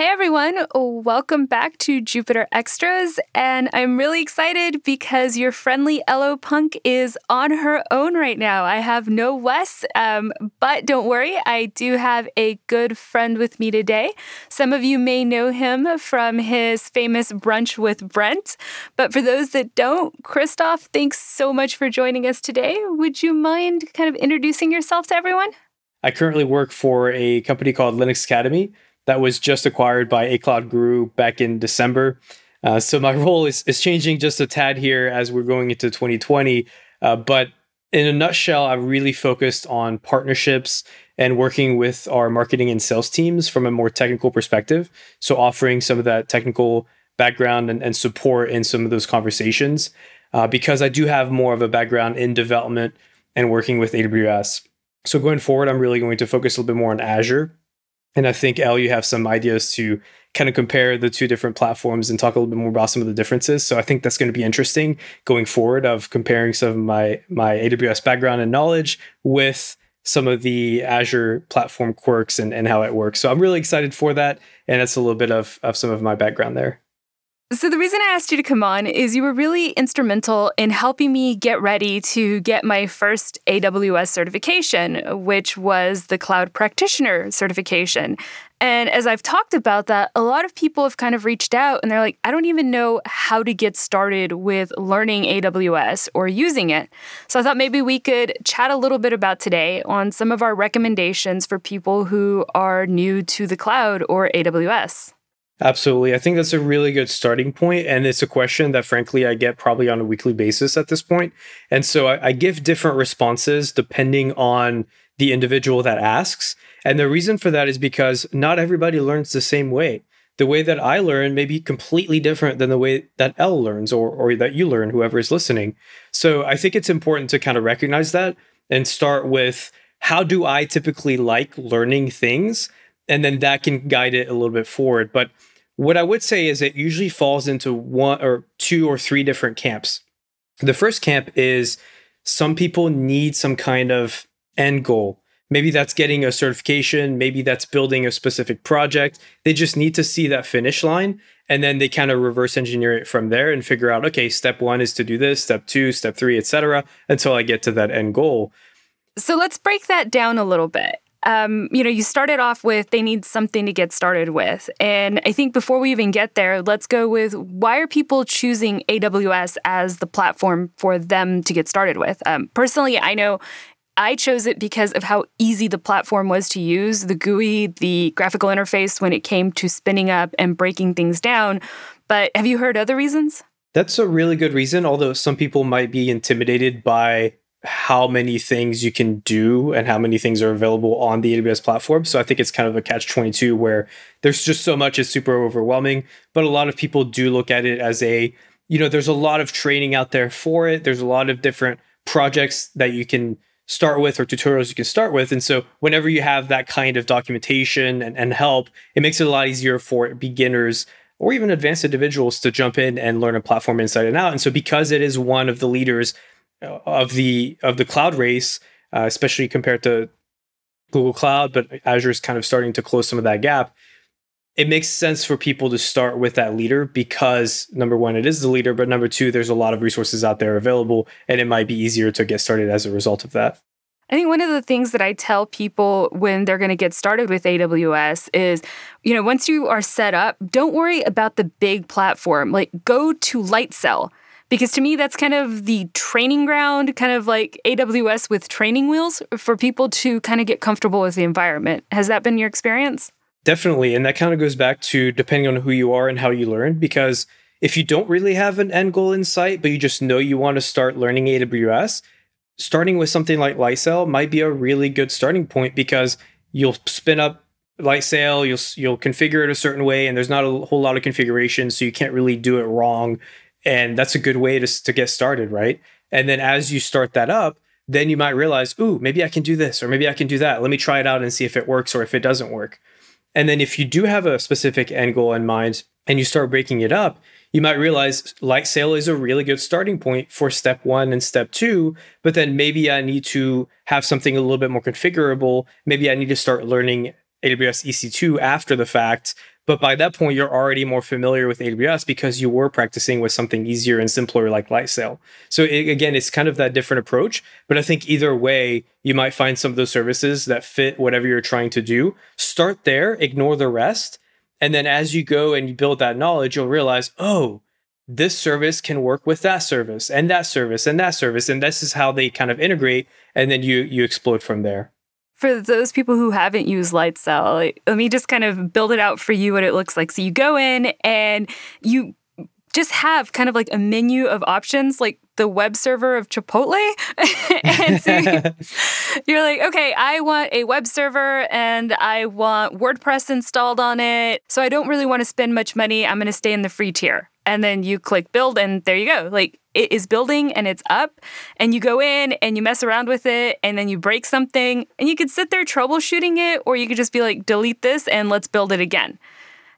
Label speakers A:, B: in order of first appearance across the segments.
A: Hey everyone, welcome back to Jupiter Extras. And I'm really excited because your friendly Elo Punk is on her own right now. I have no Wes, um, but don't worry, I do have a good friend with me today. Some of you may know him from his famous Brunch with Brent. But for those that don't, Christophe, thanks so much for joining us today. Would you mind kind of introducing yourself to everyone?
B: I currently work for a company called Linux Academy that was just acquired by A Cloud Guru back in December. Uh, so my role is, is changing just a tad here as we're going into 2020. Uh, but in a nutshell, I've really focused on partnerships and working with our marketing and sales teams from a more technical perspective. So offering some of that technical background and, and support in some of those conversations. Uh, because I do have more of a background in development and working with AWS. So going forward, I'm really going to focus a little bit more on Azure and I think, Ell, you have some ideas to kind of compare the two different platforms and talk a little bit more about some of the differences. So I think that's going to be interesting going forward of comparing some of my my AWS background and knowledge with some of the Azure platform quirks and, and how it works. So I'm really excited for that. And that's a little bit of, of some of my background there.
A: So, the reason I asked you to come on is you were really instrumental in helping me get ready to get my first AWS certification, which was the Cloud Practitioner certification. And as I've talked about that, a lot of people have kind of reached out and they're like, I don't even know how to get started with learning AWS or using it. So I thought maybe we could chat a little bit about today on some of our recommendations for people who are new to the cloud or AWS.
B: Absolutely. I think that's a really good starting point, And it's a question that, frankly, I get probably on a weekly basis at this point. And so I, I, give different responses depending on the individual that asks. And the reason for that is because not everybody learns the same way. The way that I learn may be completely different than the way that Ell learns or, or that you learn, whoever is listening. So I think it's important to kind of recognize that and start with how do I typically like learning things? And then that can guide it a little bit forward. But what I would say is it usually falls into one or two or three different camps. The first camp is some people need some kind of end goal. Maybe that's getting a certification, maybe that's building a specific project. They just need to see that finish line and then they kind of reverse engineer it from there and figure out okay, step 1 is to do this, step 2, step 3, etc. until I get to that end goal.
A: So let's break that down a little bit um, you know, you started off with they need something to get started with. And I think before we even get there, let's go with why are people choosing AWS as the platform for them to get started with? Um, personally, I know I chose it because of how easy the platform was to use, the GUI, the graphical interface when it came to spinning up and breaking things down. But have you heard other reasons?
B: That's a really good reason, although some people might be intimidated by how many things you can do and how many things are available on the AWS platform. So I think it's kind of a catch 22 where there's just so much is super overwhelming, but a lot of people do look at it as a, you know, there's a lot of training out there for it. There's a lot of different projects that you can start with or tutorials you can start with. And so whenever you have that kind of documentation and, and help, it makes it a lot easier for beginners or even advanced individuals to jump in and learn a platform inside and out. And so because it is one of the leaders of the of the cloud race, uh, especially compared to Google Cloud, but Azure is kind of starting to close some of that gap. It makes sense for people to start with that leader because number one, it is the leader, but number two, there's a lot of resources out there available, and it might be easier to get started as a result of that.
A: I think one of the things that I tell people when they're going to get started with AWS is, you know, once you are set up, don't worry about the big platform. Like go to Lightsail because to me that's kind of the training ground kind of like aws with training wheels for people to kind of get comfortable with the environment. Has that been your experience?
B: Definitely and that kind of goes back to depending on who you are and how you learn because if you don't really have an end goal in sight but you just know you want to start learning aws starting with something like lightsail might be a really good starting point because you'll spin up lightsail you'll you'll configure it a certain way and there's not a whole lot of configuration so you can't really do it wrong and that's a good way to, to get started, right? And then as you start that up, then you might realize, ooh, maybe I can do this or maybe I can do that. Let me try it out and see if it works or if it doesn't work. And then if you do have a specific end goal in mind and you start breaking it up, you might realize Lightsail is a really good starting point for step one and step two. But then maybe I need to have something a little bit more configurable. Maybe I need to start learning AWS EC2 after the fact But by that point, you're already more familiar with AWS because you were practicing with something easier and simpler like Lightsail. So it, again, it's kind of that different approach. But I think either way, you might find some of those services that fit whatever you're trying to do. Start there, ignore the rest. And then as you go and you build that knowledge, you'll realize, oh, this service can work with that service and that service and that service. And this is how they kind of integrate. And then you you explode from there
A: for those people who haven't used Lightsail, like, let me just kind of build it out for you what it looks like. So you go in and you just have kind of like a menu of options, like the web server of Chipotle. and so you're like, okay, I want a web server and I want WordPress installed on it. So I don't really want to spend much money. I'm going to stay in the free tier. And then you click build, and there you go. Like it is building and it's up and you go in and you mess around with it and then you break something and you could sit there troubleshooting it or you could just be like delete this and let's build it again.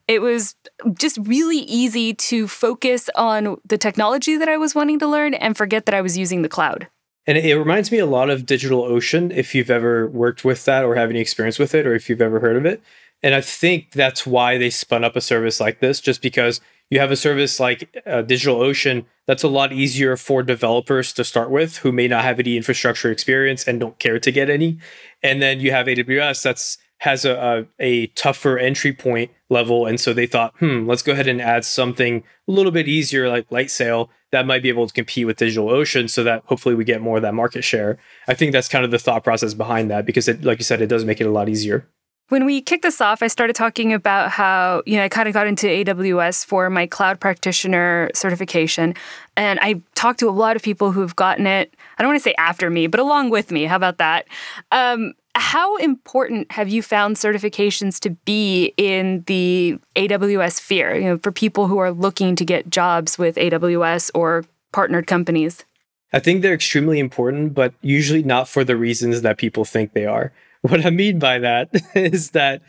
A: It was just really easy to focus on the technology that i was wanting to learn and forget that i was using the cloud.
B: And it reminds me a lot of DigitalOcean if you've ever worked with that or have any experience with it or if you've ever heard of it. And i think that's why they spun up a service like this just because you have a service like uh, DigitalOcean that's a lot easier for developers to start with who may not have any infrastructure experience and don't care to get any. And then you have AWS that's has a, a, a tougher entry point level. And so they thought, hmm, let's go ahead and add something a little bit easier like Lightsail that might be able to compete with DigitalOcean so that hopefully we get more of that market share. I think that's kind of the thought process behind that because it, like you said, it does make it a lot easier.
A: When we kicked this off, I started talking about how, you know, I kind of got into AWS for my cloud practitioner certification. And I talked to a lot of people who've gotten it, I don't want to say after me, but along with me. How about that? Um, how important have you found certifications to be in the AWS sphere, you know, for people who are looking to get jobs with AWS or partnered companies?
B: I think they're extremely important, but usually not for the reasons that people think they are. What I mean by that is that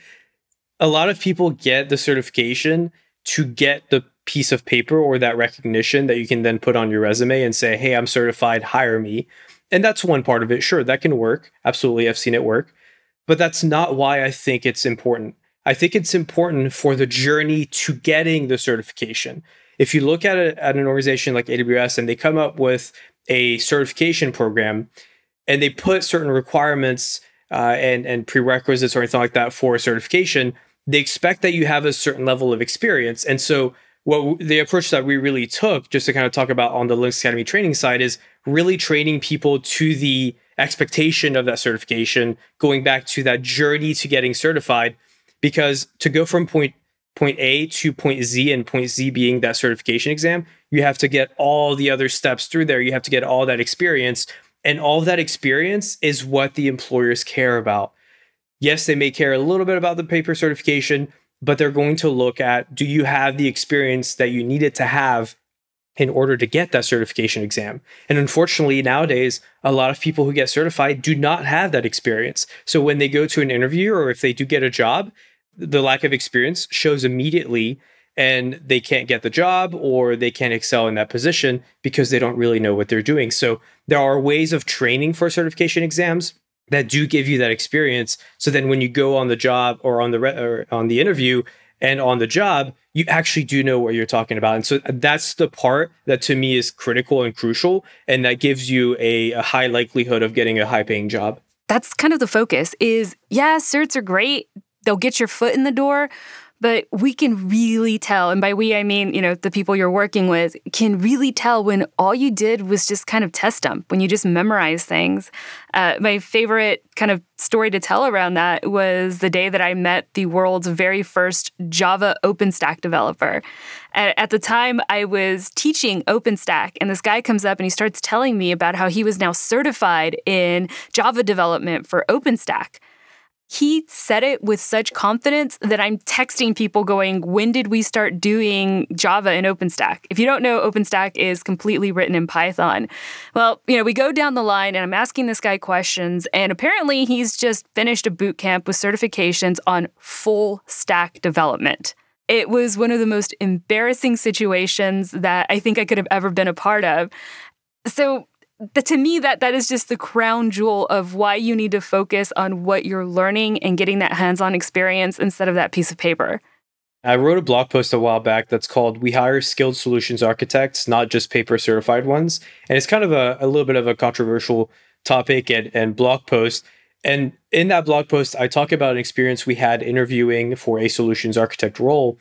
B: a lot of people get the certification to get the piece of paper or that recognition that you can then put on your resume and say, hey, I'm certified, hire me. And that's one part of it. Sure, that can work. Absolutely, I've seen it work. But that's not why I think it's important. I think it's important for the journey to getting the certification. If you look at, it at an organization like AWS and they come up with a certification program and they put certain requirements uh, and and prerequisites or anything like that for certification, they expect that you have a certain level of experience. And so, what the approach that we really took, just to kind of talk about on the Linux Academy training side, is really training people to the expectation of that certification, going back to that journey to getting certified. Because to go from point point A to point Z and point Z being that certification exam, you have to get all the other steps through there. You have to get all that experience. And all of that experience is what the employers care about. Yes, they may care a little bit about the paper certification, but they're going to look at do you have the experience that you needed to have in order to get that certification exam. And unfortunately, nowadays, a lot of people who get certified do not have that experience. So when they go to an interview or if they do get a job, the lack of experience shows immediately and they can't get the job or they can't excel in that position because they don't really know what they're doing. So there are ways of training for certification exams that do give you that experience. So then when you go on the job or on the re- or on the interview and on the job, you actually do know what you're talking about. And so that's the part that to me is critical and crucial and that gives you a, a high likelihood of getting a high paying job.
A: That's kind of the focus is yeah, certs are great. They'll get your foot in the door, but we can really tell, and by we I mean, you know, the people you're working with can really tell when all you did was just kind of test dump, when you just memorize things. Uh, my favorite kind of story to tell around that was the day that I met the world's very first Java OpenStack developer. At, the time, I was teaching OpenStack, and this guy comes up and he starts telling me about how he was now certified in Java development for OpenStack he said it with such confidence that I'm texting people going, When did we start doing Java in OpenStack? If you don't know, OpenStack is completely written in Python. Well, you know, we go down the line and I'm asking this guy questions, and apparently he's just finished a boot camp with certifications on full stack development. It was one of the most embarrassing situations that I think I could have ever been a part of. So, that to me that that is just the crown jewel of why you need to focus on what you're learning and getting that hands-on experience instead of that piece of paper.
B: I wrote a blog post a while back that's called We Hire Skilled Solutions Architects, Not Just Paper Certified Ones. And it's kind of a, a little bit of a controversial topic and, and blog post. And in that blog post, I talk about an experience we had interviewing for a solutions architect role.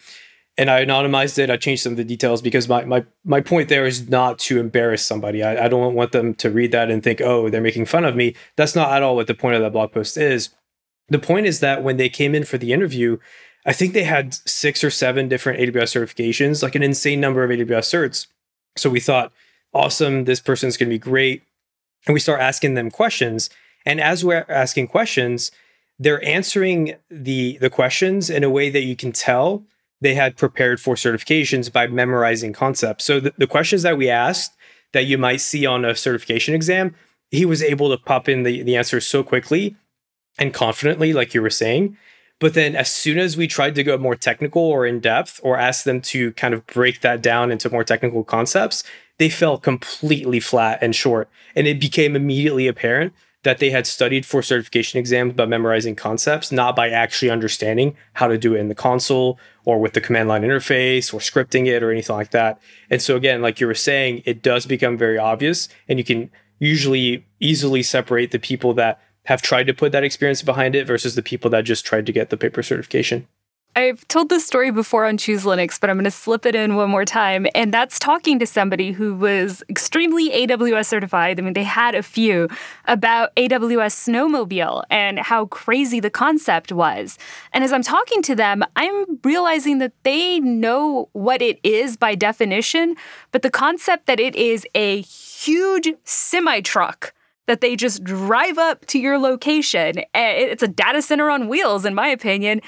B: And I anonymized it. I changed some of the details because my my my point there is not to embarrass somebody. I, I don't want them to read that and think, oh, they're making fun of me. That's not at all what the point of that blog post is. The point is that when they came in for the interview, I think they had six or seven different AWS certifications, like an insane number of AWS certs. So we thought, awesome, this person's going to be great. And we start asking them questions. And as we're asking questions, they're answering the the questions in a way that you can tell they had prepared for certifications by memorizing concepts. So the, the questions that we asked that you might see on a certification exam, he was able to pop in the, the answers so quickly and confidently, like you were saying, but then as soon as we tried to go more technical or in depth or ask them to kind of break that down into more technical concepts, they fell completely flat and short. And it became immediately apparent that they had studied for certification exams by memorizing concepts, not by actually understanding how to do it in the console or with the command line interface or scripting it or anything like that. And so, again, like you were saying, it does become very obvious, and you can usually easily separate the people that have tried to put that experience behind it versus the people that just tried to get the paper certification.
A: I've told this story before on Choose Linux, but I'm going to slip it in one more time. And that's talking to somebody who was extremely AWS certified. I mean, they had a few about AWS Snowmobile and how crazy the concept was. And as I'm talking to them, I'm realizing that they know what it is by definition, but the concept that it is a huge semi truck that they just drive up to your location. Eh, it's a data center on wheels, in my opinion,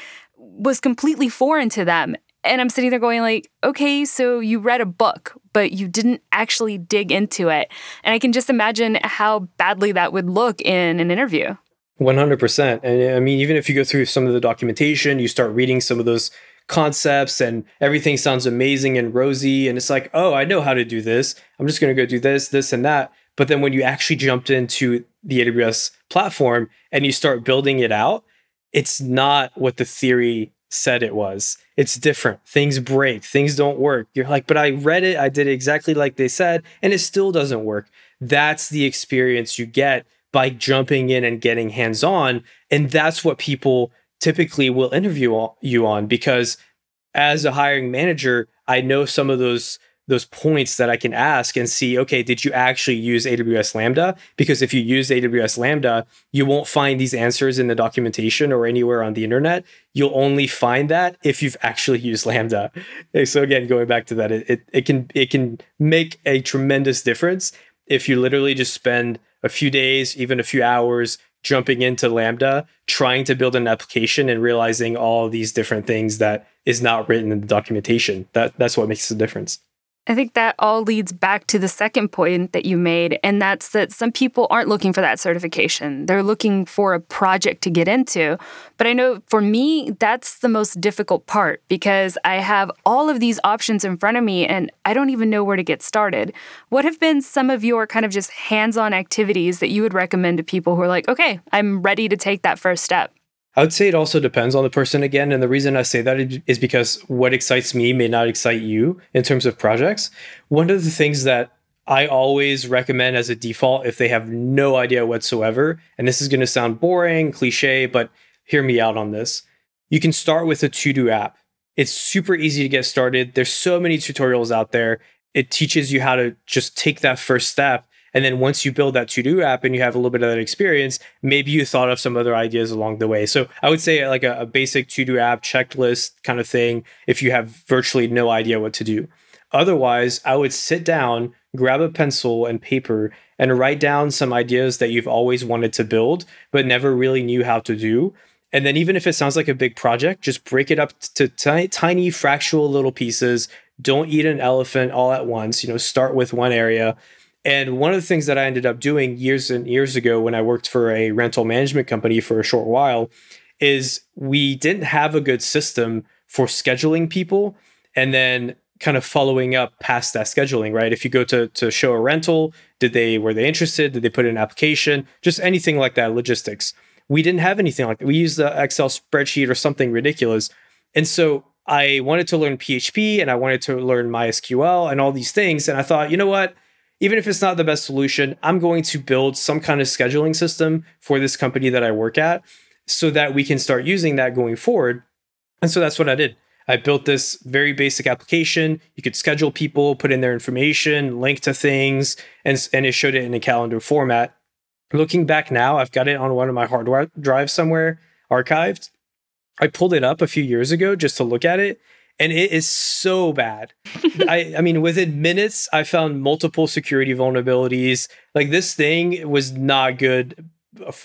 A: was completely foreign to them. And I'm sitting there going like, okay, so you read a book, but you didn't actually dig into it. And I can just imagine how badly that would look in an interview.
B: 100%. And I mean, even if you go through some of the documentation, you start reading some of those concepts and everything sounds amazing and rosy. And it's like, oh, I know how to do this. I'm just going to go do this, this, and that. But then when you actually jumped into the AWS platform and you start building it out, it's not what the theory said it was. It's different. Things break, things don't work. You're like, but I read it, I did it exactly like they said, and it still doesn't work. That's the experience you get by jumping in and getting hands on. And that's what people typically will interview you on because as a hiring manager, I know some of those those points that I can ask and see, okay, did you actually use AWS Lambda? Because if you use AWS Lambda, you won't find these answers in the documentation or anywhere on the internet. You'll only find that if you've actually used Lambda. So again, going back to that, it, it, it can it can make a tremendous difference if you literally just spend a few days, even a few hours jumping into Lambda, trying to build an application and realizing all these different things that is not written in the documentation. That that's what makes the difference.
A: I think that all leads back to the second point that you made, and that's that some people aren't looking for that certification. They're looking for a project to get into. But I know for me, that's the most difficult part because I have all of these options in front of me and I don't even know where to get started. What have been some of your kind of just hands on activities that you would recommend to people who are like, okay, I'm ready to take that first step?
B: I would say it also depends on the person again. And the reason I say that is because what excites me may not excite you in terms of projects. One of the things that I always recommend as a default if they have no idea whatsoever, and this is going to sound boring, cliche, but hear me out on this. You can start with a to do app. It's super easy to get started. There's so many tutorials out there. It teaches you how to just take that first step and then once you build that to do app and you have a little bit of that experience, maybe you thought of some other ideas along the way. So I would say like a, a basic to do app checklist kind of thing if you have virtually no idea what to do. Otherwise, I would sit down, grab a pencil and paper, and write down some ideas that you've always wanted to build, but never really knew how to do. And then, even if it sounds like a big project, just break it up to t- tiny, fractional little pieces. Don't eat an elephant all at once. You know, start with one area and one of the things that I ended up doing years and years ago when I worked for a rental management company for a short while is we didn't have a good system for scheduling people and then kind of following up past that scheduling, right? If you go to to show a rental, did they were they interested? Did they put in an application? Just anything like that, logistics. We didn't have anything like that. We used the Excel spreadsheet or something ridiculous. And so I wanted to learn PHP and I wanted to learn MySQL and all these things. And I thought, you know what? Even if it's not the best solution, I'm going to build some kind of scheduling system for this company that I work at so that we can start using that going forward. And so that's what I did. I built this very basic application. You could schedule people, put in their information, link to things, and, and it showed it in a calendar format. Looking back now, I've got it on one of my hard drives somewhere archived. I pulled it up a few years ago just to look at it, and it is so bad. I, I mean, within minutes, I found multiple security vulnerabilities. Like this thing was not good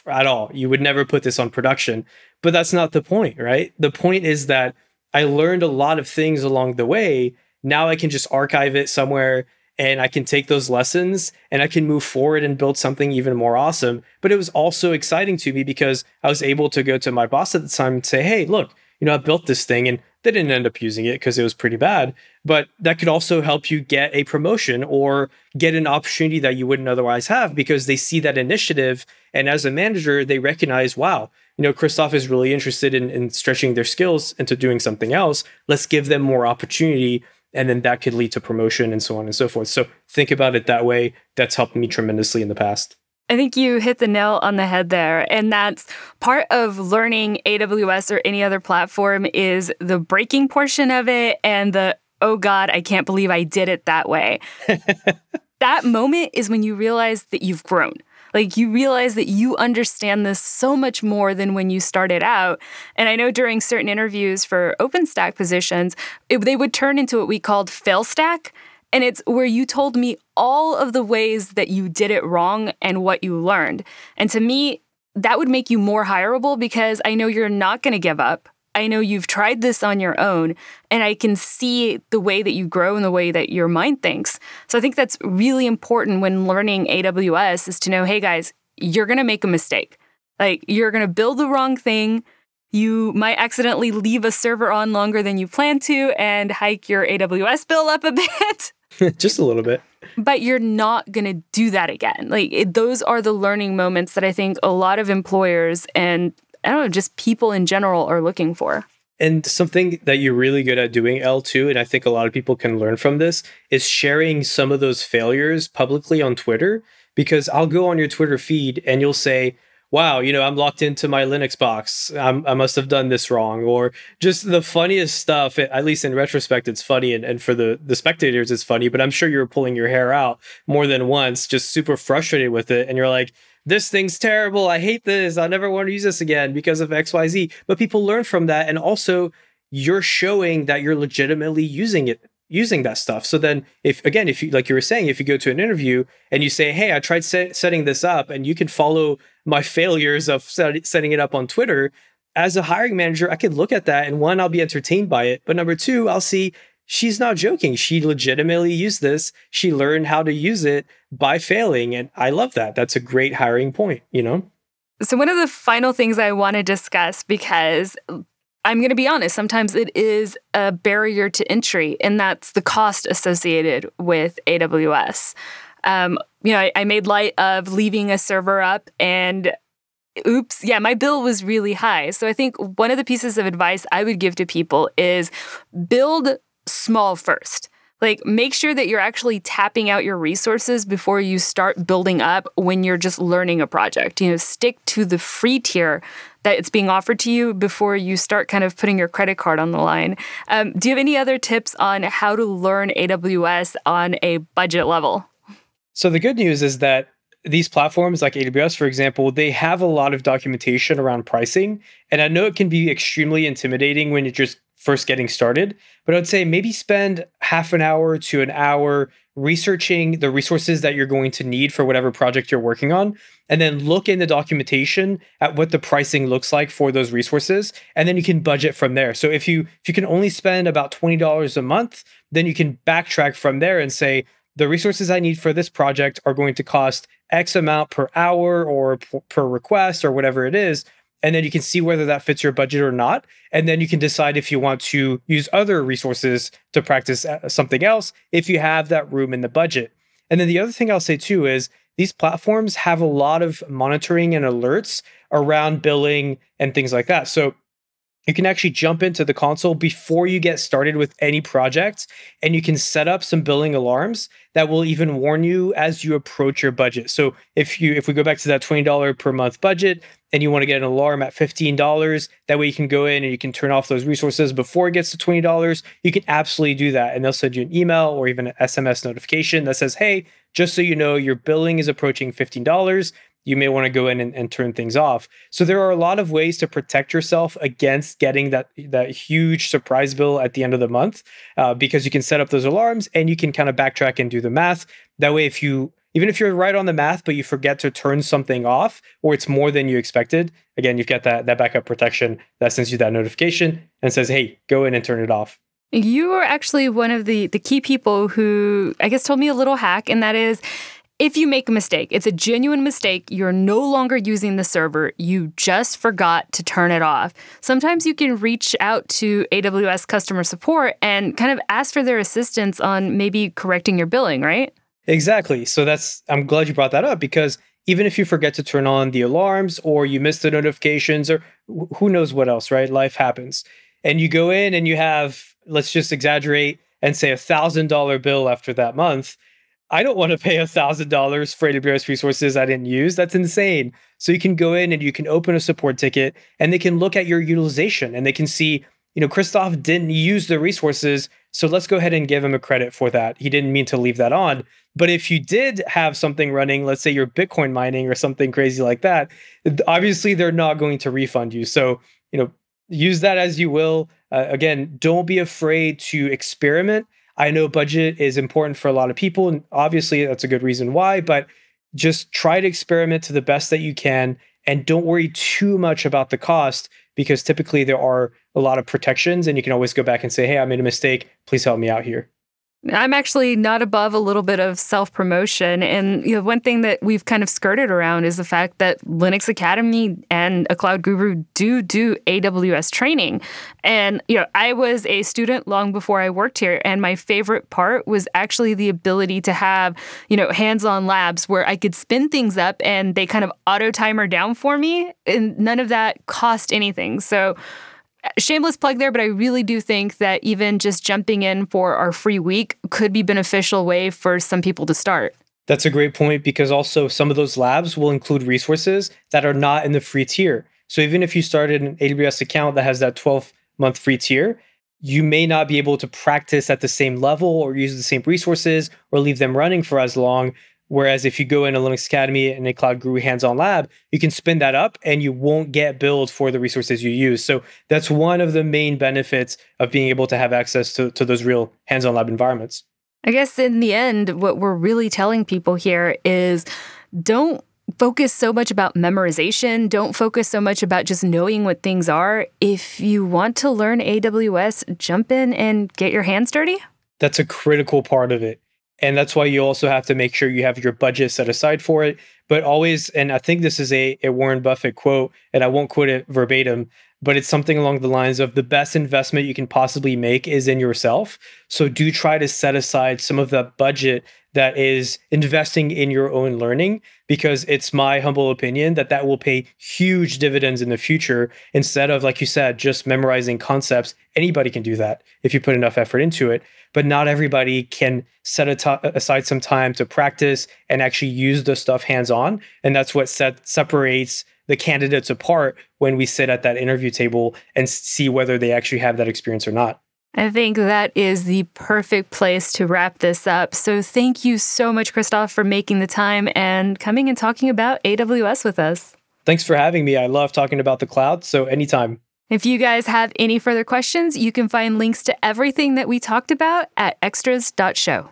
B: at all. You would never put this on production, but that's not the point, right? The point is that I learned a lot of things along the way. Now I can just archive it somewhere and I can take those lessons and I can move forward and build something even more awesome. But it was also exciting to me because I was able to go to my boss at the time and say, hey, look, you know, I built this thing and they didn't end up using it because it was pretty bad. But that could also help you get a promotion or get an opportunity that you wouldn't otherwise have because they see that initiative. And as a manager, they recognize, wow, you know, Christophe is really interested in, in stretching their skills into doing something else. Let's give them more opportunity. And then that could lead to promotion and so on and so forth. So think about it that way. That's helped me tremendously in the past.
A: I think you hit the nail on the head there. And that's part of learning AWS or any other platform is the breaking portion of it and the, oh God, I can't believe I did it that way. that moment is when you realize that you've grown. Like you realize that you understand this so much more than when you started out. And I know during certain interviews for OpenStack positions, it, they would turn into what we called fail stack. And it's where you told me all of the ways that you did it wrong and what you learned. And to me, that would make you more hireable because I know you're not going to give up. I know you've tried this on your own, and I can see the way that you grow and the way that your mind thinks. So I think that's really important when learning AWS is to know hey, guys, you're going to make a mistake. Like, you're going to build the wrong thing. You might accidentally leave a server on longer than you plan to and hike your AWS bill up a bit.
B: Just a little bit.
A: But you're not going to do that again. Like, it, those are the learning moments that I think a lot of employers and I don't know, just people in general are looking for.
B: And something that you're really good at doing, L2, and I think a lot of people can learn from this, is sharing some of those failures publicly on Twitter. Because I'll go on your Twitter feed and you'll say, wow, you know, I'm locked into my Linux box. I'm, i must have done this wrong. Or just the funniest stuff, at least in retrospect, it's funny. And, and for the, the spectators, it's funny. But I'm sure you're pulling your hair out more than once, just super frustrated with it. And you're like, this thing's terrible. I hate this. I never want to use this again because of XYZ. But people learn from that. And also, you're showing that you're legitimately using it using that stuff. So then if again if you like you were saying if you go to an interview and you say, "Hey, I tried set, setting this up," and you can follow my failures of set, setting it up on Twitter, as a hiring manager, I could look at that and one, I'll be entertained by it, but number two, I'll see she's not joking. She legitimately used this. She learned how to use it by failing. And I love that. That's a great hiring point, you know?
A: So, one of the final things I want to discuss, because I'm going to be honest, sometimes it is a barrier to entry, and that's the cost associated with AWS. Um, you know, I, I made light of leaving a server up and oops, yeah, my bill was really high. So I think one of the pieces of advice I would give to people is build small first. Like, make sure that you're actually tapping out your resources before you start building up when you're just learning a project. You know, stick to the free tier that it's being offered to you before you start kind of putting your credit card on the line. Um, do you have any other tips on how to learn AWS on a budget level?
B: So, the good news is that these platforms like AWS, for example, they have a lot of documentation around pricing. And I know it can be extremely intimidating when you're just first getting started. But I'd say maybe spend half an hour to an hour researching the resources that you're going to need for whatever project you're working on and then look in the documentation at what the pricing looks like for those resources and then you can budget from there so if you if you can only spend about $20 a month then you can backtrack from there and say the resources i need for this project are going to cost x amount per hour or per request or whatever it is. And then you can see whether that fits your budget or not. And then you can decide if you want to use other resources to practice uh, something else if you have that room in the budget. And then the other thing i'll say too is these platforms have a lot of monitoring and alerts around billing and things like that. So you can actually jump into the console before you get started with any project and you can set up some billing alarms that will even warn you as you approach your budget. So if you if we go back to that $20 per month budget and you want to get an alarm at $15, that way you can go in and you can turn off those resources before it gets to $20, you can absolutely do that and they'll send you an email or even an SMS notification that says, "Hey, just so you know, your billing is approaching $15." You may want to go in and, and, turn things off. So there are a lot of ways to protect yourself against getting that that huge surprise bill at the end of the month, uh, because you can set up those alarms and you can kind of backtrack and do the math. That way, if you even if you're right on the math, but you forget to turn something off or it's more than you expected, again, you've got that that backup protection that sends you that notification and says, "Hey, go in and turn it off."
A: You are actually one of the the key people who I guess told me a little hack, and that is if you make a mistake, it's a genuine mistake, you're no longer using the server, you just forgot to turn it off. Sometimes you can reach out to AWS customer support and kind of ask for their assistance on maybe correcting your billing, right?
B: Exactly. So that's, I'm glad you brought that up because even if you forget to turn on the alarms or you miss the notifications or who knows what else, right? Life happens. And you go in and you have, let's just exaggerate and say a thousand dollar bill after that month I don't want to pay $1,000 for AWS resources I didn't use. That's insane. So you can go in and you can open a support ticket and they can look at your utilization and they can see, you know, Christophe didn't use the resources. So let's go ahead and give him a credit for that. He didn't mean to leave that on. But if you did have something running, let's say you're Bitcoin mining or something crazy like that, obviously they're not going to refund you. So, you know, use that as you will. Uh, again, don't be afraid to experiment I know budget is important for a lot of people, and obviously that's a good reason why, but just try to experiment to the best that you can and don't worry too much about the cost because typically there are a lot of protections and you can always go back and say, hey, I made a mistake. Please help me out here.
A: I'm actually not above a little bit of self promotion. And you know, one thing that we've kind of skirted around is the fact that Linux Academy and a cloud guru do do AWS training. And you know, I was a student long before I worked here, and my favorite part was actually the ability to have you know hands-on labs where I could spin things up and they kind of auto timer down for me, and none of that cost anything. So shameless plug there, but I really do think that even just jumping in for our free week could be beneficial way for some people to start.
B: That's a great point because also some of those labs will include resources that are not in the free tier. So even if you started an AWS account that has that 12 month free tier, you may not be able to practice at the same level or use the same resources or leave them running for as long Whereas if you go in a Linux Academy and a Cloud Guru hands-on lab, you can spin that up and you won't get billed for the resources you use. So that's one of the main benefits of being able to have access to, to those real hands-on lab environments.
A: I guess in the end, what we're really telling people here is don't focus so much about memorization. Don't focus so much about just knowing what things are. If you want to learn AWS, jump in and get your hands dirty.
B: That's a critical part of it. And that's why you also have to make sure you have your budget set aside for it. But always, and I think this is a, a Warren Buffett quote, and I won't quote it verbatim, but it's something along the lines of the best investment you can possibly make is in yourself. So do try to set aside some of that budget that is investing in your own learning because it's my humble opinion that that will pay huge dividends in the future instead of like you said just memorizing concepts anybody can do that if you put enough effort into it but not everybody can set aside some time to practice and actually use the stuff hands on. And that's what set, separates the candidates apart when we sit at that interview table and see whether they actually have that experience or not.
A: I think that is the perfect place to wrap this up. So, thank you so much, Christophe, for making the time and coming and talking about AWS with us.
B: Thanks for having me. I love talking about the cloud. So, anytime.
A: If you guys have any further questions, you can find links to everything that we talked about at extras.show.